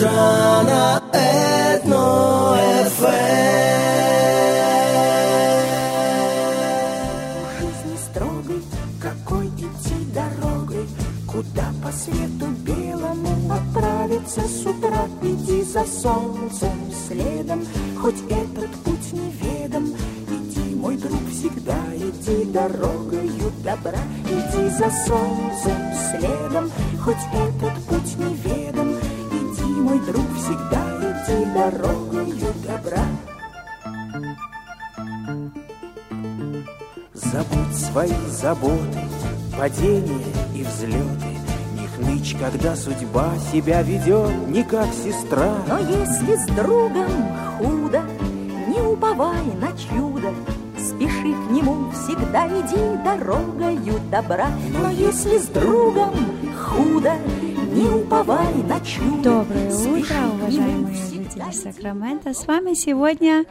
утро на Этно-ФМ. жизни строгой, какой идти дорогой, куда по свету белому отправиться с утра, иди за солнцем следом, хоть этот путь неведом, иди, мой друг, всегда иди дорогою добра, иди за солнцем следом, хоть этот путь неведом, мой друг, всегда иди дорогою добра. Забудь свои заботы, падения и взлеты. Не хнычь, когда судьба себя ведет не как сестра. Но если с другом худо, не уповай на чудо, Спеши к нему, всегда иди дорогою добра. Но если с другом худо, не уповай на чудо, Доброе утро, уважаемые жители Сакрамента. С вами сегодня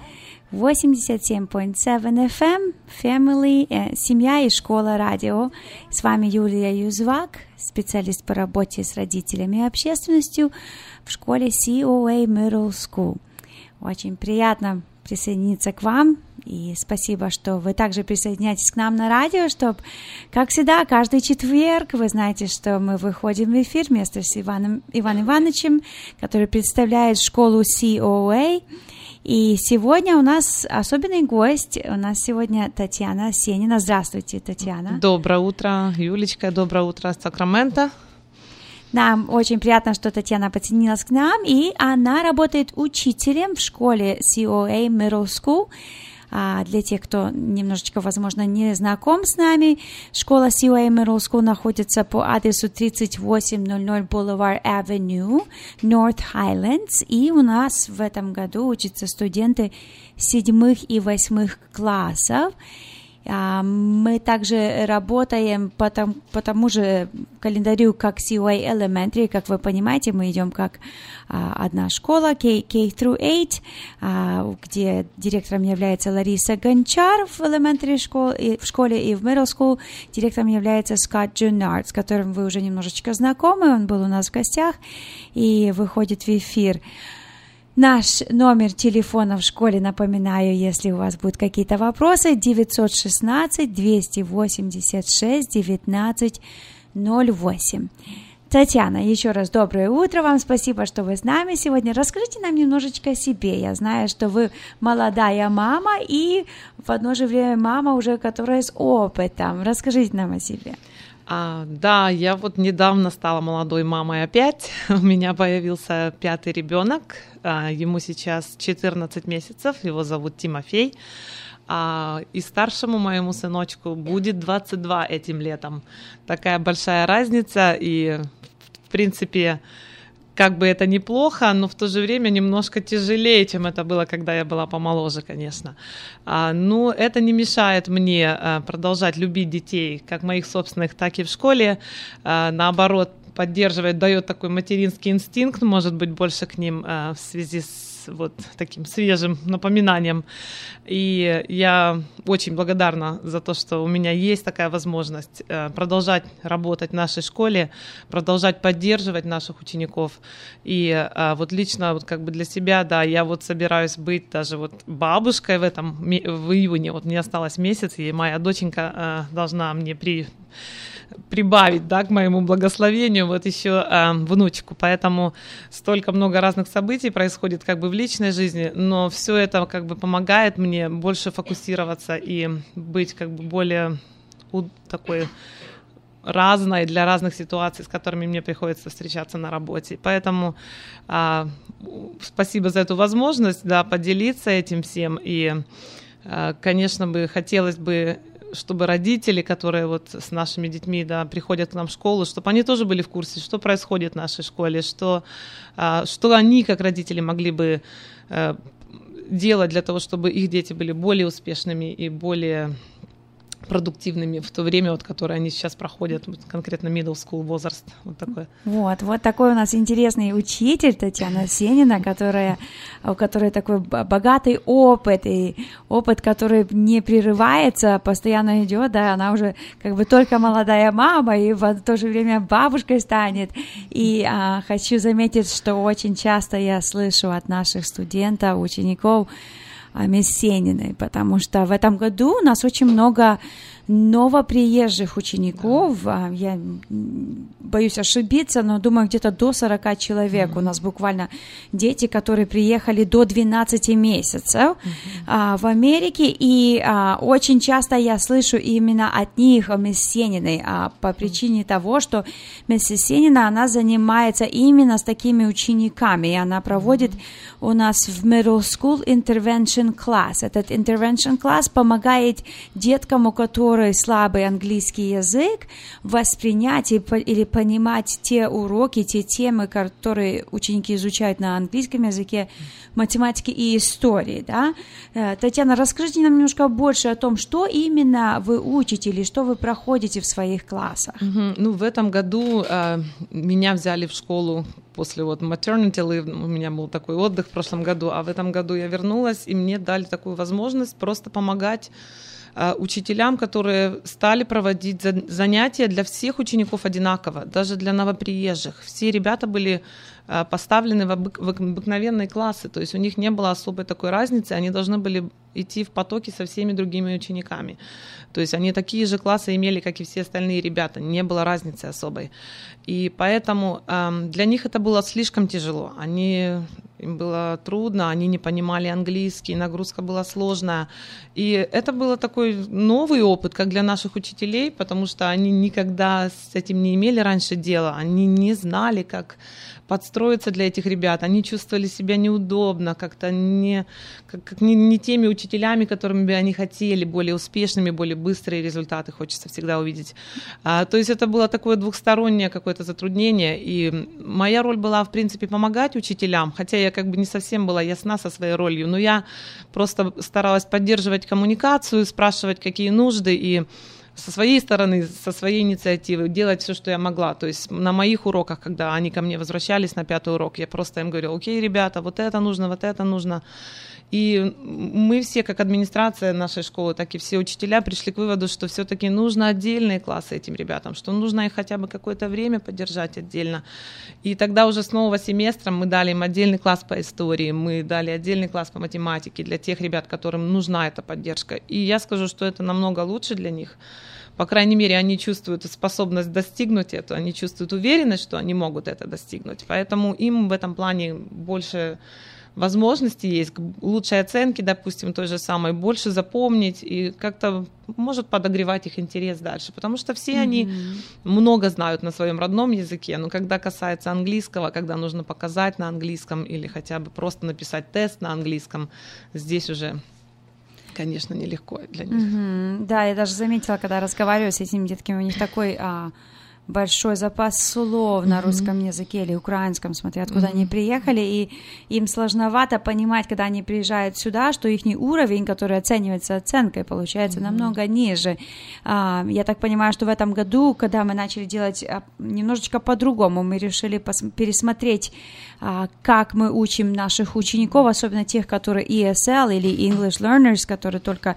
87.7 FM, Family, э, семья и школа радио. С вами Юлия Юзвак, специалист по работе с родителями и общественностью в школе COA Middle School. Очень приятно присоединиться к вам. И спасибо, что вы также присоединяетесь к нам на радио, чтобы, как всегда, каждый четверг, вы знаете, что мы выходим в эфир вместе с Иваном, Иваном Ивановичем, который представляет школу COA. И сегодня у нас особенный гость. У нас сегодня Татьяна Сенина. Здравствуйте, Татьяна. Доброе утро, Юлечка, доброе утро, Сакраменто. Нам очень приятно, что Татьяна подсоединилась к нам, и она работает учителем в школе COA Middle School. А для тех, кто немножечко, возможно, не знаком с нами, школа COA Middle School находится по адресу 3800 Boulevard Avenue, North Highlands, и у нас в этом году учатся студенты седьмых и восьмых классов. А, Мы также работаем по, том- по тому же календарю, как COA Elementary. Как вы понимаете, мы идем как а, одна школа, K, K through 8, а, где директором является Лариса Гончар в elementary школ- и- в школе и в middle school. Директором является Скотт Джунард, с которым вы уже немножечко знакомы. Он был у нас в гостях и выходит в эфир. Наш номер телефона в школе, напоминаю, если у вас будут какие-то вопросы, 916 286 1908. Татьяна, еще раз доброе утро вам, спасибо, что вы с нами сегодня. Расскажите нам немножечко о себе. Я знаю, что вы молодая мама и в одно же время мама уже, которая с опытом. Расскажите нам о себе. А, да, я вот недавно стала молодой мамой опять. У меня появился пятый ребенок. А, ему сейчас 14 месяцев. Его зовут Тимофей. А, и старшему моему сыночку будет 22 этим летом. Такая большая разница. И, в принципе, как бы это неплохо, но в то же время немножко тяжелее, чем это было, когда я была помоложе, конечно. А, но это не мешает мне а, продолжать любить детей, как моих собственных, так и в школе. А, наоборот, поддерживает, дает такой материнский инстинкт, может быть, больше к ним в связи с вот таким свежим напоминанием. И я очень благодарна за то, что у меня есть такая возможность э, продолжать работать в нашей школе, продолжать поддерживать наших учеников. И э, вот лично вот как бы для себя, да, я вот собираюсь быть даже вот бабушкой в этом, в июне, вот мне осталось месяц, и моя доченька э, должна мне при прибавить, да, к моему благословению вот еще э, внучку. Поэтому столько много разных событий происходит как бы в личной жизни, но все это как бы помогает мне больше фокусироваться и быть как бы более такой разной для разных ситуаций, с которыми мне приходится встречаться на работе. Поэтому а, спасибо за эту возможность, да, поделиться этим всем. И, а, конечно, бы хотелось бы чтобы родители, которые вот с нашими детьми да, приходят к нам в школу, чтобы они тоже были в курсе, что происходит в нашей школе, что, а, что они, как родители, могли бы э, делать для того, чтобы их дети были более успешными и более продуктивными в то время, вот, которое они сейчас проходят, вот, конкретно middle school возраст, вот такой. Вот, вот такой у нас интересный учитель Татьяна Сенина, которая, у которой такой богатый опыт, и опыт, который не прерывается, постоянно идет, да, она уже как бы только молодая мама, и в то же время бабушкой станет, и а, хочу заметить, что очень часто я слышу от наших студентов, учеников, Мессениной, потому что в этом году у нас очень много новоприезжих учеников, да. я боюсь ошибиться, но думаю, где-то до 40 человек. У нас буквально дети, которые приехали до 12 месяцев а, в Америке, и а, очень часто я слышу именно от них о Мессениной, а, по причине того, что Мессенина, она занимается именно с такими учениками, и она проводит у нас в Middle School Intervention Class. Этот Intervention Class помогает деткам, у которых которой слабый английский язык, воспринять или понимать те уроки, те темы, которые ученики изучают на английском языке, математике и истории. Да? Э, Татьяна, расскажите нам немножко больше о том, что именно вы учите или что вы проходите в своих классах. Угу. Ну, в этом году э, меня взяли в школу после вот maternity leave, у меня был такой отдых в прошлом году, а в этом году я вернулась, и мне дали такую возможность просто помогать учителям, которые стали проводить занятия для всех учеников одинаково, даже для новоприезжих. Все ребята были э, поставлены в обыкновенные классы, то есть у них не было особой такой разницы, они должны были идти в потоке со всеми другими учениками. То есть они такие же классы имели, как и все остальные ребята, не было разницы особой. И поэтому э, для них это было слишком тяжело. Они им было трудно, они не понимали английский, нагрузка была сложная. И это был такой новый опыт, как для наших учителей, потому что они никогда с этим не имели раньше дела, они не знали, как подстроиться для этих ребят. Они чувствовали себя неудобно, как-то не, как, как не, не теми учителями, которыми бы они хотели, более успешными, более быстрые результаты хочется всегда увидеть. А, то есть это было такое двухстороннее какое-то затруднение. И моя роль была, в принципе, помогать учителям, хотя я как бы не совсем была ясна со своей ролью, но я просто старалась поддерживать коммуникацию, спрашивать, какие нужды и со своей стороны, со своей инициативы делать все, что я могла. То есть на моих уроках, когда они ко мне возвращались на пятый урок, я просто им говорю, окей, ребята, вот это нужно, вот это нужно. И мы все, как администрация нашей школы, так и все учителя пришли к выводу, что все-таки нужно отдельные классы этим ребятам, что нужно их хотя бы какое-то время поддержать отдельно. И тогда уже с нового семестра мы дали им отдельный класс по истории, мы дали отдельный класс по математике для тех ребят, которым нужна эта поддержка. И я скажу, что это намного лучше для них. По крайней мере, они чувствуют способность достигнуть это, они чувствуют уверенность, что они могут это достигнуть. Поэтому им в этом плане больше возможности есть, лучшей оценки, допустим, той же самой, больше запомнить и как-то может подогревать их интерес дальше, потому что все mm-hmm. они много знают на своем родном языке, но когда касается английского, когда нужно показать на английском или хотя бы просто написать тест на английском, здесь уже конечно, нелегко для них. Mm-hmm. Да, я даже заметила, когда разговариваю с этими детками, у них такой а, большой запас слов на русском языке или украинском, смотря откуда mm-hmm. они приехали, и им сложновато понимать, когда они приезжают сюда, что их уровень, который оценивается оценкой, получается mm-hmm. намного ниже. А, я так понимаю, что в этом году, когда мы начали делать а, немножечко по-другому, мы решили пос- пересмотреть, а, как мы учим наших учеников, особенно тех, которые ESL или English Learners, которые только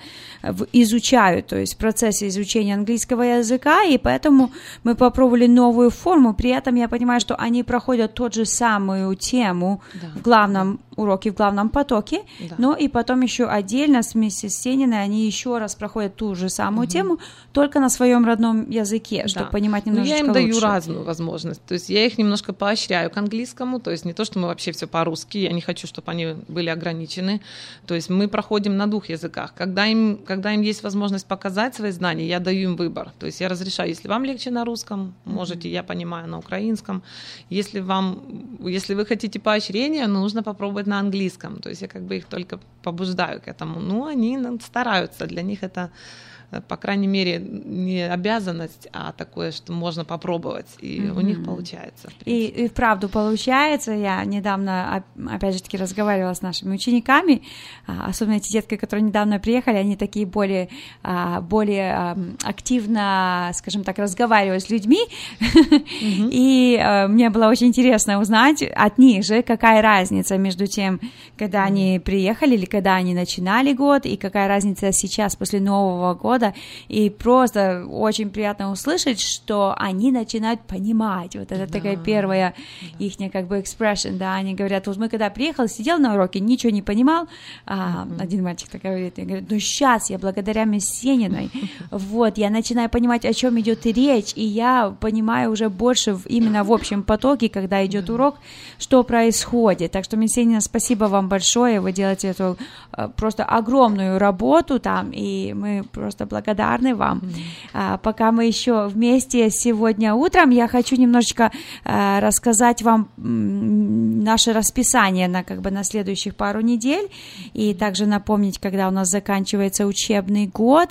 изучают, то есть в процессе изучения английского языка, и поэтому мы попробуем попробовали новую форму, при этом я понимаю, что они проходят тот же самую тему да. в главном уроки в главном потоке, да. но и потом еще отдельно с миссис Сениной они еще раз проходят ту же самую угу. тему, только на своем родном языке, чтобы да. понимать немножечко лучше. я им лучше. даю разную возможность, то есть я их немножко поощряю к английскому, то есть не то, что мы вообще все по-русски, я не хочу, чтобы они были ограничены, то есть мы проходим на двух языках. Когда им, когда им есть возможность показать свои знания, я даю им выбор, то есть я разрешаю, если вам легче на русском, можете, я понимаю, на украинском, если вам, если вы хотите поощрения, нужно попробовать на английском. То есть я как бы их только побуждаю к этому. Ну, они стараются, для них это по крайней мере, не обязанность, а такое, что можно попробовать, и mm-hmm. у них получается. И, и вправду получается. Я недавно, опять же таки, разговаривала с нашими учениками, а, особенно эти детки, которые недавно приехали, они такие более, а, более активно, скажем так, разговаривают с людьми, mm-hmm. и а, мне было очень интересно узнать от них же, какая разница между тем, когда они приехали или когда они начинали год, и какая разница сейчас после Нового года, и просто очень приятно услышать, что они начинают понимать, вот это да. такая первая да. их как бы expression, да, они говорят, вот мы когда приехал, сидел на уроке, ничего не понимал, а, mm-hmm. один мальчик так говорит, и говорит, ну сейчас я благодаря Мессениной, вот, я начинаю понимать, о чем идет речь, и я понимаю уже больше в, именно в общем потоке, когда идет урок, что происходит, так что Мессенина, спасибо вам большое, вы делаете эту э, просто огромную работу там, и мы просто благодарны вам. Mm-hmm. Пока мы еще вместе сегодня утром, я хочу немножечко э, рассказать вам наше расписание на как бы на следующих пару недель и также напомнить, когда у нас заканчивается учебный год.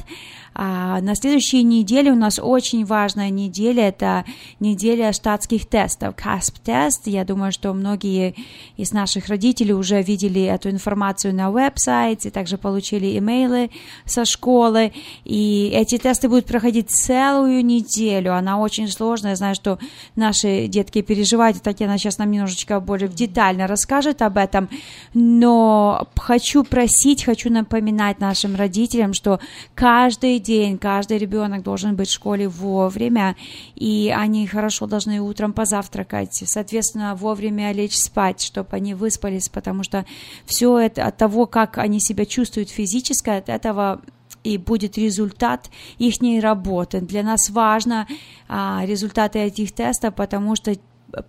А на следующей неделе у нас очень важная неделя, это неделя штатских тестов, CASP-тест. Я думаю, что многие из наших родителей уже видели эту информацию на веб-сайте, также получили имейлы со школы, и эти тесты будут проходить целую неделю, она очень сложная, я знаю, что наши детки переживают, Татьяна сейчас нам немножечко более детально расскажет об этом, но хочу просить, хочу напоминать нашим родителям, что каждый день каждый ребенок должен быть в школе вовремя, и они хорошо должны утром позавтракать, соответственно, вовремя лечь спать, чтобы они выспались, потому что все это от того, как они себя чувствуют физически, от этого и будет результат их работы. Для нас важно а, результаты этих тестов, потому что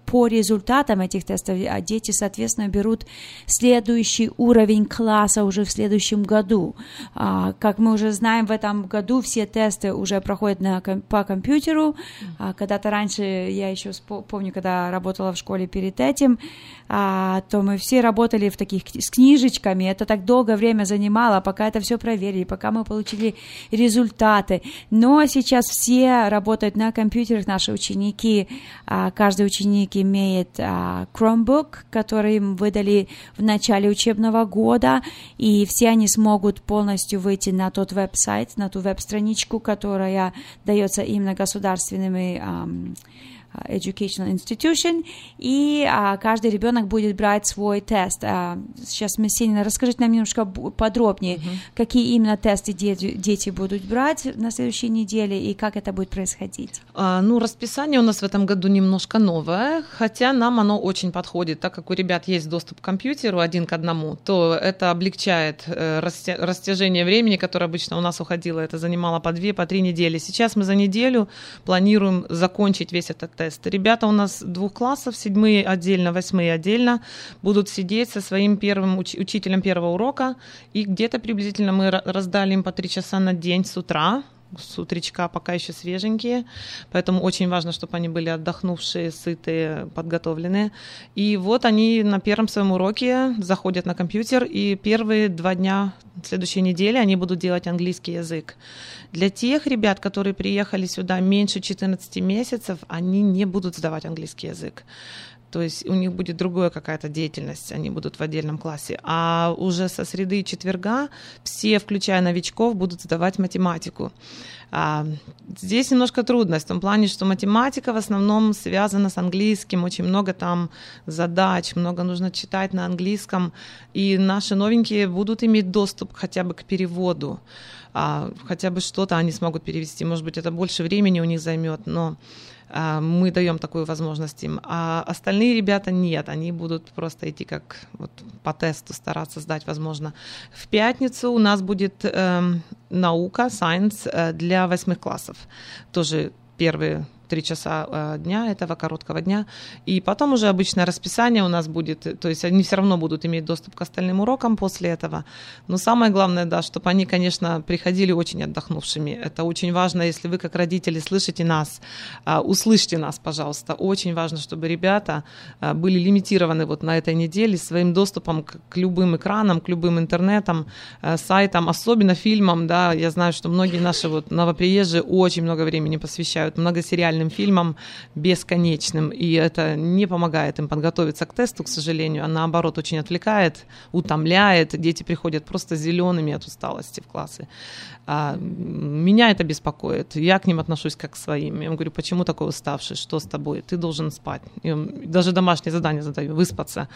по результатам этих тестов а дети, соответственно, берут следующий уровень класса уже в следующем году. А, как мы уже знаем, в этом году все тесты уже проходят на, по компьютеру. А, когда-то раньше, я еще помню, когда работала в школе перед этим, то мы все работали в таких с книжечками. Это так долго время занимало, пока это все проверили, пока мы получили результаты. Но сейчас все работают на компьютерах, наши ученики, каждый ученик ученик имеет а, Chromebook, который им выдали в начале учебного года, и все они смогут полностью выйти на тот веб-сайт, на ту веб-страничку, которая дается именно государственными а, educational institution, и а, каждый ребенок будет брать свой тест. А, сейчас, Мессинина, расскажите нам немножко подробнее, uh-huh. какие именно тесты дети, дети будут брать на следующей неделе и как это будет происходить? А, ну, расписание у нас в этом году немножко новое, хотя нам оно очень подходит, так как у ребят есть доступ к компьютеру один к одному, то это облегчает э, растяжение времени, которое обычно у нас уходило, это занимало по две, по три недели. Сейчас мы за неделю планируем закончить весь этот тест. Ребята у нас двух классов, седьмые отдельно, восьмые отдельно, будут сидеть со своим первым уч- учителем первого урока, и где-то приблизительно мы раздали им по три часа на день с утра, с утречка пока еще свеженькие, поэтому очень важно, чтобы они были отдохнувшие, сытые, подготовленные. И вот они на первом своем уроке заходят на компьютер, и первые два дня следующей недели они будут делать английский язык. Для тех ребят, которые приехали сюда меньше 14 месяцев, они не будут сдавать английский язык. То есть у них будет другая какая-то деятельность, они будут в отдельном классе. А уже со среды и четверга все, включая новичков, будут сдавать математику. А, здесь немножко трудность в том плане, что математика в основном связана с английским, очень много там задач, много нужно читать на английском, и наши новенькие будут иметь доступ хотя бы к переводу, а, хотя бы что-то они смогут перевести. Может быть, это больше времени у них займет, но мы даем такую возможность им. А остальные ребята нет, они будут просто идти как вот по тесту, стараться сдать, возможно. В пятницу у нас будет э, наука, science э, для восьмых классов. Тоже первые три часа э, дня этого короткого дня. И потом уже обычное расписание у нас будет, то есть они все равно будут иметь доступ к остальным урокам после этого. Но самое главное, да, чтобы они, конечно, приходили очень отдохнувшими. Это очень важно, если вы как родители слышите нас, э, услышьте нас, пожалуйста. Очень важно, чтобы ребята э, были лимитированы вот на этой неделе своим доступом к, любым экранам, к любым интернетам, сайтам, особенно фильмам, да, я знаю, что многие наши вот новоприезжие очень много времени посвящают многосериальным фильмам бесконечным, и это не помогает им подготовиться к тесту, к сожалению, а наоборот очень отвлекает, утомляет, дети приходят просто зелеными от усталости в классы. А, меня это беспокоит, я к ним отношусь как к своим. Я им говорю, почему такой уставший, что с тобой, ты должен спать. И даже домашнее задание задаю, выспаться,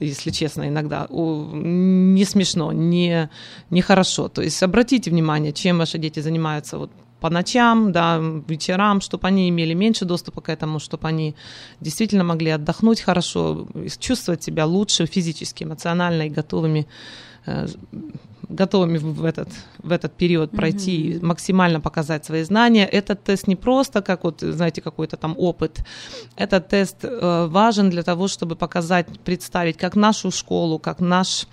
если честно, иногда. Не смешно, не, не хорошо. То есть обратите внимание, чем ваши дети занимаются вот по ночам, да, вечерам, чтобы они имели меньше доступа к этому, чтобы они действительно могли отдохнуть хорошо, чувствовать себя лучше физически, эмоционально и готовыми э, готовыми в этот, в этот период пройти, mm-hmm. максимально показать свои знания. Этот тест не просто как вот, знаете, какой-то там опыт. Этот тест э, важен для того, чтобы показать, представить, как нашу школу, как наш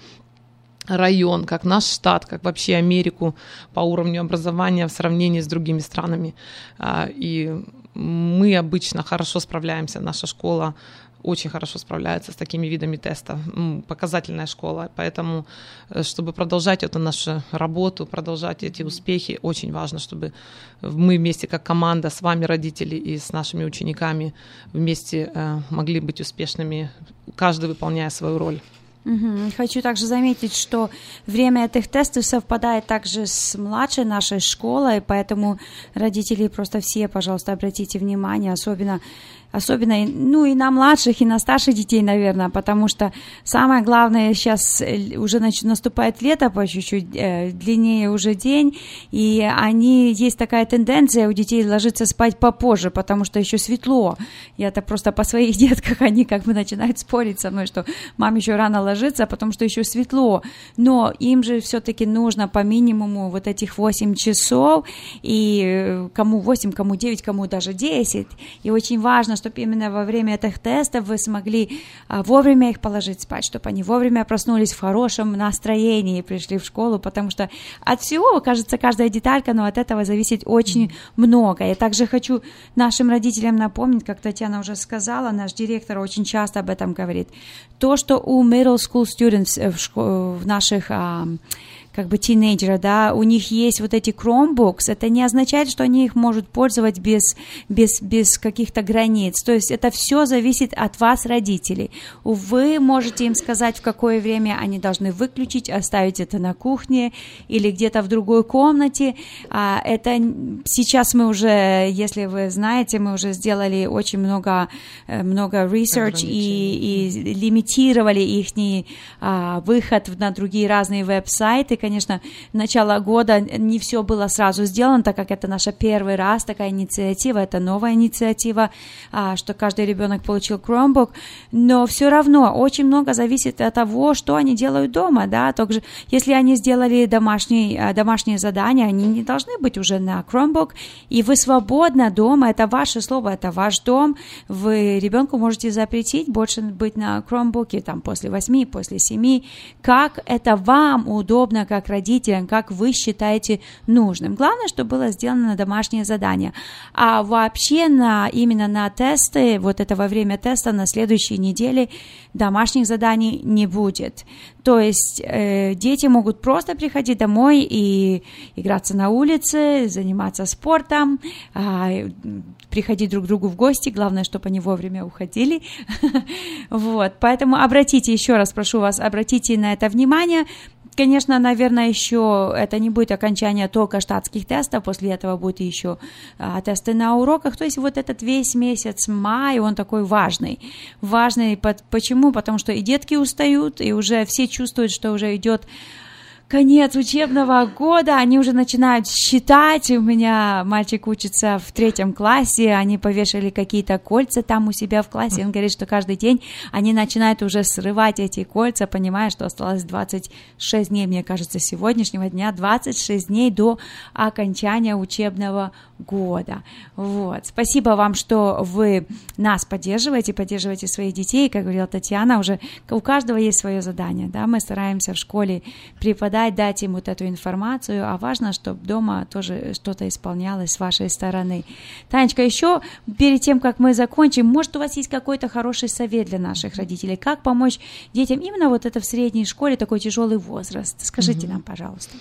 район, как наш штат, как вообще Америку по уровню образования в сравнении с другими странами. А, и мы обычно хорошо справляемся, наша школа очень хорошо справляется с такими видами теста, показательная школа, поэтому, э, чтобы продолжать эту нашу работу, продолжать эти успехи, очень важно, чтобы мы вместе как команда с вами, родители, и с нашими учениками вместе э, могли быть успешными, каждый выполняя свою роль. Хочу также заметить, что время этих тестов совпадает также с младшей нашей школой, поэтому родители просто все, пожалуйста, обратите внимание, особенно особенно, ну, и на младших, и на старших детей, наверное, потому что самое главное сейчас э, уже наступает лето по чуть-чуть, э, длиннее уже день, и они, есть такая тенденция у детей ложиться спать попозже, потому что еще светло. Я это просто по своих детках, они как бы начинают спорить со мной, что мам еще рано ложится, потому что еще светло, но им же все-таки нужно по минимуму вот этих 8 часов, и э, кому 8, кому 9, кому даже 10, и очень важно, чтобы именно во время этих тестов вы смогли а, вовремя их положить спать, чтобы они вовремя проснулись в хорошем настроении и пришли в школу, потому что от всего, кажется, каждая деталька, но от этого зависит очень много. Я также хочу нашим родителям напомнить, как Татьяна уже сказала, наш директор очень часто об этом говорит, то, что у middle school students в, шко- в наших а, как бы тинейджера, да, у них есть вот эти Chromebooks, это не означает, что они их могут пользовать без, без, без каких-то границ. То есть это все зависит от вас, родителей. Вы можете им сказать, в какое время они должны выключить, оставить это на кухне или где-то в другой комнате. А Это сейчас мы уже, если вы знаете, мы уже сделали очень много, э, много research и, и лимитировали их а, выход на другие разные веб-сайты, конечно, начало года не все было сразу сделано, так как это наша первый раз такая инициатива, это новая инициатива, а, что каждый ребенок получил Chromebook, но все равно очень много зависит от того, что они делают дома, да, также если они сделали домашние, а, домашние задания, они не должны быть уже на Chromebook, и вы свободно дома, это ваше слово, это ваш дом, вы ребенку можете запретить больше быть на Chromebook там после 8, после 7, как это вам удобно, как родителям, как вы считаете нужным. Главное, чтобы было сделано домашнее задание. А вообще на, именно на тесты, вот это во время теста на следующей неделе домашних заданий не будет. То есть э, дети могут просто приходить домой и играться на улице, заниматься спортом, э, приходить друг к другу в гости. Главное, чтобы они вовремя уходили. вот, поэтому обратите, еще раз прошу вас, обратите на это внимание. Конечно, наверное, еще это не будет окончание только штатских тестов, после этого будут еще а, тесты на уроках. То есть вот этот весь месяц май, он такой важный. Важный почему? Потому что и детки устают, и уже все чувствуют, что уже идет конец учебного года, они уже начинают считать. У меня мальчик учится в третьем классе, они повешали какие-то кольца там у себя в классе. Он говорит, что каждый день они начинают уже срывать эти кольца, понимая, что осталось 26 дней, мне кажется, сегодняшнего дня, 26 дней до окончания учебного года. Вот. Спасибо вам, что вы нас поддерживаете, поддерживаете своих детей. Как говорила Татьяна, уже у каждого есть свое задание. Да? Мы стараемся в школе преподать, дать им вот эту информацию, а важно, чтобы дома тоже что-то исполнялось с вашей стороны. Танечка, еще перед тем, как мы закончим, может, у вас есть какой-то хороший совет для наших родителей? Как помочь детям именно вот это в средней школе, такой тяжелый возраст? Скажите mm-hmm. нам, пожалуйста.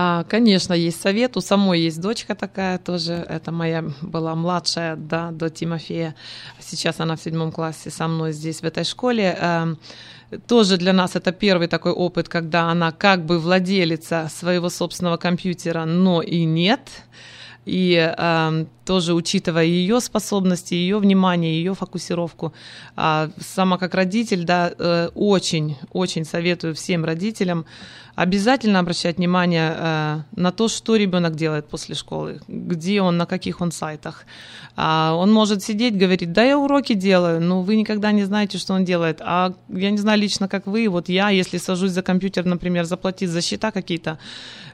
А, конечно, есть совет. У самой есть дочка такая тоже. Это моя была младшая, да, до Тимофея. Сейчас она в седьмом классе со мной здесь, в этой школе. Тоже для нас это первый такой опыт, когда она как бы владелица своего собственного компьютера, но и нет. И э, тоже учитывая ее способности, ее внимание, ее фокусировку, э, сама как родитель, да, э, очень, очень советую всем родителям обязательно обращать внимание э, на то, что ребенок делает после школы, где он, на каких он сайтах. А он может сидеть, говорить, да, я уроки делаю, но вы никогда не знаете, что он делает. А я не знаю лично, как вы, вот я, если сажусь за компьютер, например, заплатить за счета какие-то,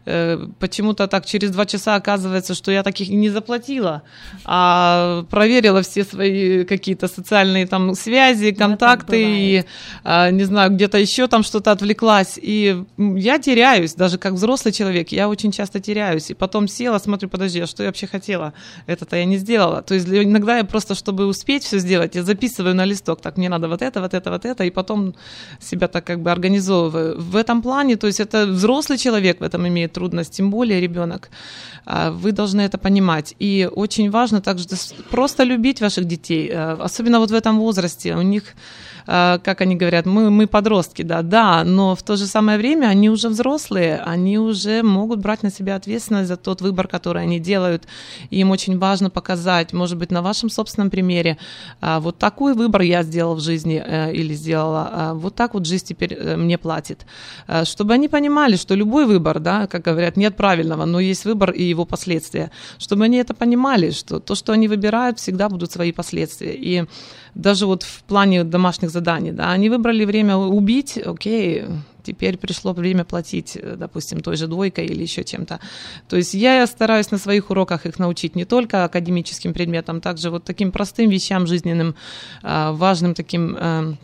Э, почему-то так через два часа оказывается, что я таких не заплатила, а проверила все свои какие-то социальные там связи, контакты, и, а, не знаю, где-то еще там что-то отвлеклась, и я теряюсь, даже как взрослый человек, я очень часто теряюсь, и потом села, смотрю, подожди, а что я вообще хотела? Это-то я не сделала. То есть иногда я просто, чтобы успеть все сделать, я записываю на листок, так, мне надо вот это, вот это, вот это, и потом себя так как бы организовываю. В этом плане, то есть это взрослый человек в этом имеет трудность, тем более ребенок. А, вы должны это понимать. И очень важно также просто любить ваших детей, э, особенно вот в этом возрасте. У них Э, как они говорят, мы, мы подростки, да, да, но в то же самое время они уже взрослые, они уже могут брать на себя ответственность за тот выбор, который они делают. И им очень важно показать, может быть, на вашем собственном примере, э, вот такой выбор я сделал в жизни э, или сделала, вот так вот жизнь теперь мне платит. Чтобы они понимали, что любой выбор, да, как говорят, нет правильного, но есть выбор и его последствия. Чтобы они это понимали, что то, что они выбирают, всегда будут свои последствия. И даже вот в плане домашних заданий, да, они выбрали время убить, окей, теперь пришло время платить, допустим, той же двойкой или еще чем-то. То есть я стараюсь на своих уроках их научить не только академическим предметам, также вот таким простым вещам жизненным, а, важным таким э,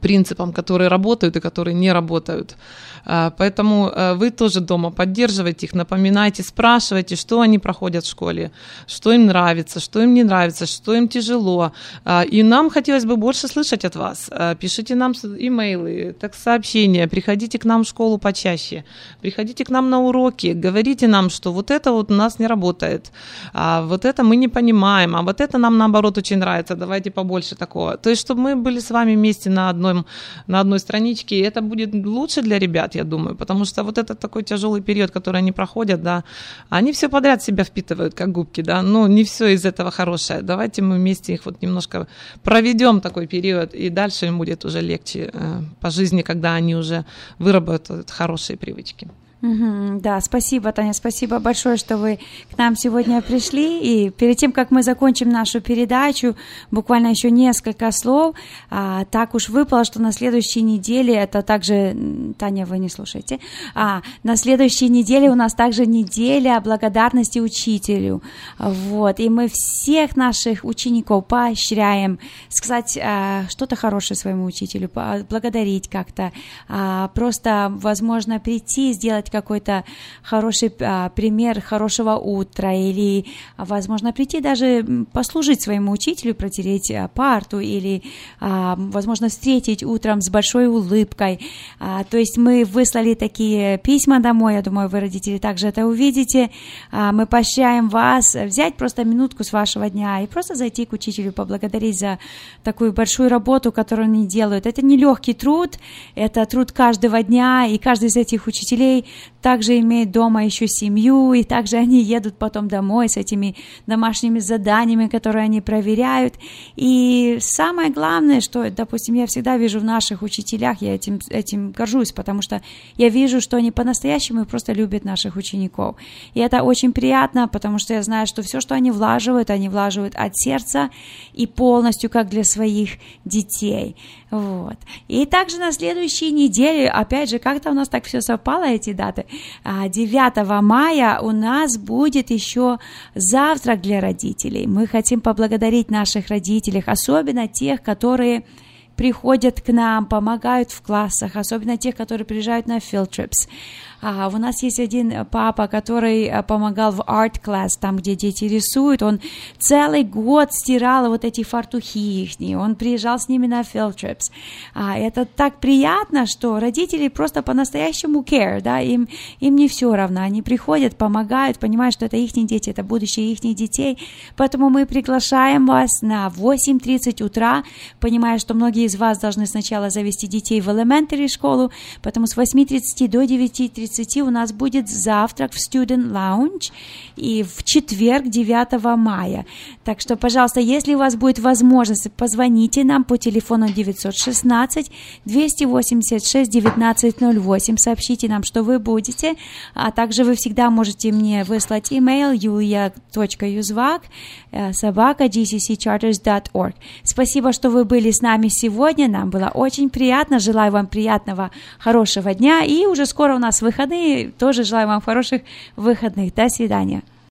принципам, которые работают и которые не работают. А, поэтому э, вы тоже дома поддерживайте их, напоминайте, спрашивайте, что они проходят в школе, что им нравится, что им не нравится, что им тяжело. А, и нам хотелось бы больше слышать от вас. А, пишите нам имейлы, так сообщения, приходите к нам в школу почаще, приходите к нам на уроки, говорите нам, что вот это вот у нас не работает, а вот это мы не понимаем, а вот это нам наоборот очень нравится, давайте побольше такого. То есть, чтобы мы были с вами вместе на, одном, на одной страничке, и это будет лучше для ребят, я думаю, потому что вот этот такой тяжелый период, который они проходят, да, они все подряд себя впитывают, как губки, да, но не все из этого хорошее. Давайте мы вместе их вот немножко проведем такой период, и дальше им будет уже легче э, по жизни, когда они уже выработают хорошие привычки. Угу, да, спасибо, Таня, спасибо большое, что вы к нам сегодня пришли. И перед тем, как мы закончим нашу передачу, буквально еще несколько слов. А, так уж выпало, что на следующей неделе, это также, Таня, вы не слушаете, а, на следующей неделе у нас также неделя благодарности учителю. Вот, и мы всех наших учеников поощряем сказать а, что-то хорошее своему учителю, благодарить как-то, а, просто, возможно, прийти, сделать какой-то хороший а, пример хорошего утра или, возможно, прийти даже послужить своему учителю, протереть а, парту или, а, возможно, встретить утром с большой улыбкой. А, то есть мы выслали такие письма домой, я думаю, вы, родители, также это увидите. А, мы поощряем вас взять просто минутку с вашего дня и просто зайти к учителю, поблагодарить за такую большую работу, которую они делают. Это не легкий труд, это труд каждого дня, и каждый из этих учителей также имеют дома еще семью, и также они едут потом домой с этими домашними заданиями, которые они проверяют. И самое главное, что, допустим, я всегда вижу в наших учителях, я этим, этим горжусь, потому что я вижу, что они по-настоящему просто любят наших учеников. И это очень приятно, потому что я знаю, что все, что они влаживают, они влаживают от сердца и полностью как для своих детей. Вот. И также на следующей неделе, опять же, как-то у нас так все совпало, эти даты, 9 а, мая у нас будет еще завтрак для родителей. Мы хотим поблагодарить наших родителей, особенно тех, которые приходят к нам, помогают в классах, особенно тех, которые приезжают на field trips. А, у нас есть один папа, который э, помогал в арт класс, там, где дети рисуют. Он целый год стирал вот эти фартухи их, он приезжал с ними на field trips. А, это так приятно, что родители просто по-настоящему care, да, им, им не все равно. Они приходят, помогают, понимают, что это их дети, это будущее их детей. Поэтому мы приглашаем вас на 8.30 утра, понимая, что многие из вас должны сначала завести детей в elementary школу, поэтому с 8.30 до 9.30 9.30 у нас будет завтрак в Student Lounge и в четверг 9 мая. Так что, пожалуйста, если у вас будет возможность, позвоните нам по телефону 916 286 1908, сообщите нам, что вы будете, а также вы всегда можете мне выслать email yulia.uzvak э, собака gccharters.org. Спасибо, что вы были с нами сегодня, нам было очень приятно, желаю вам приятного, хорошего дня. И уже скоро у нас выход выходные. Тоже желаю вам хороших выходных. До свидания.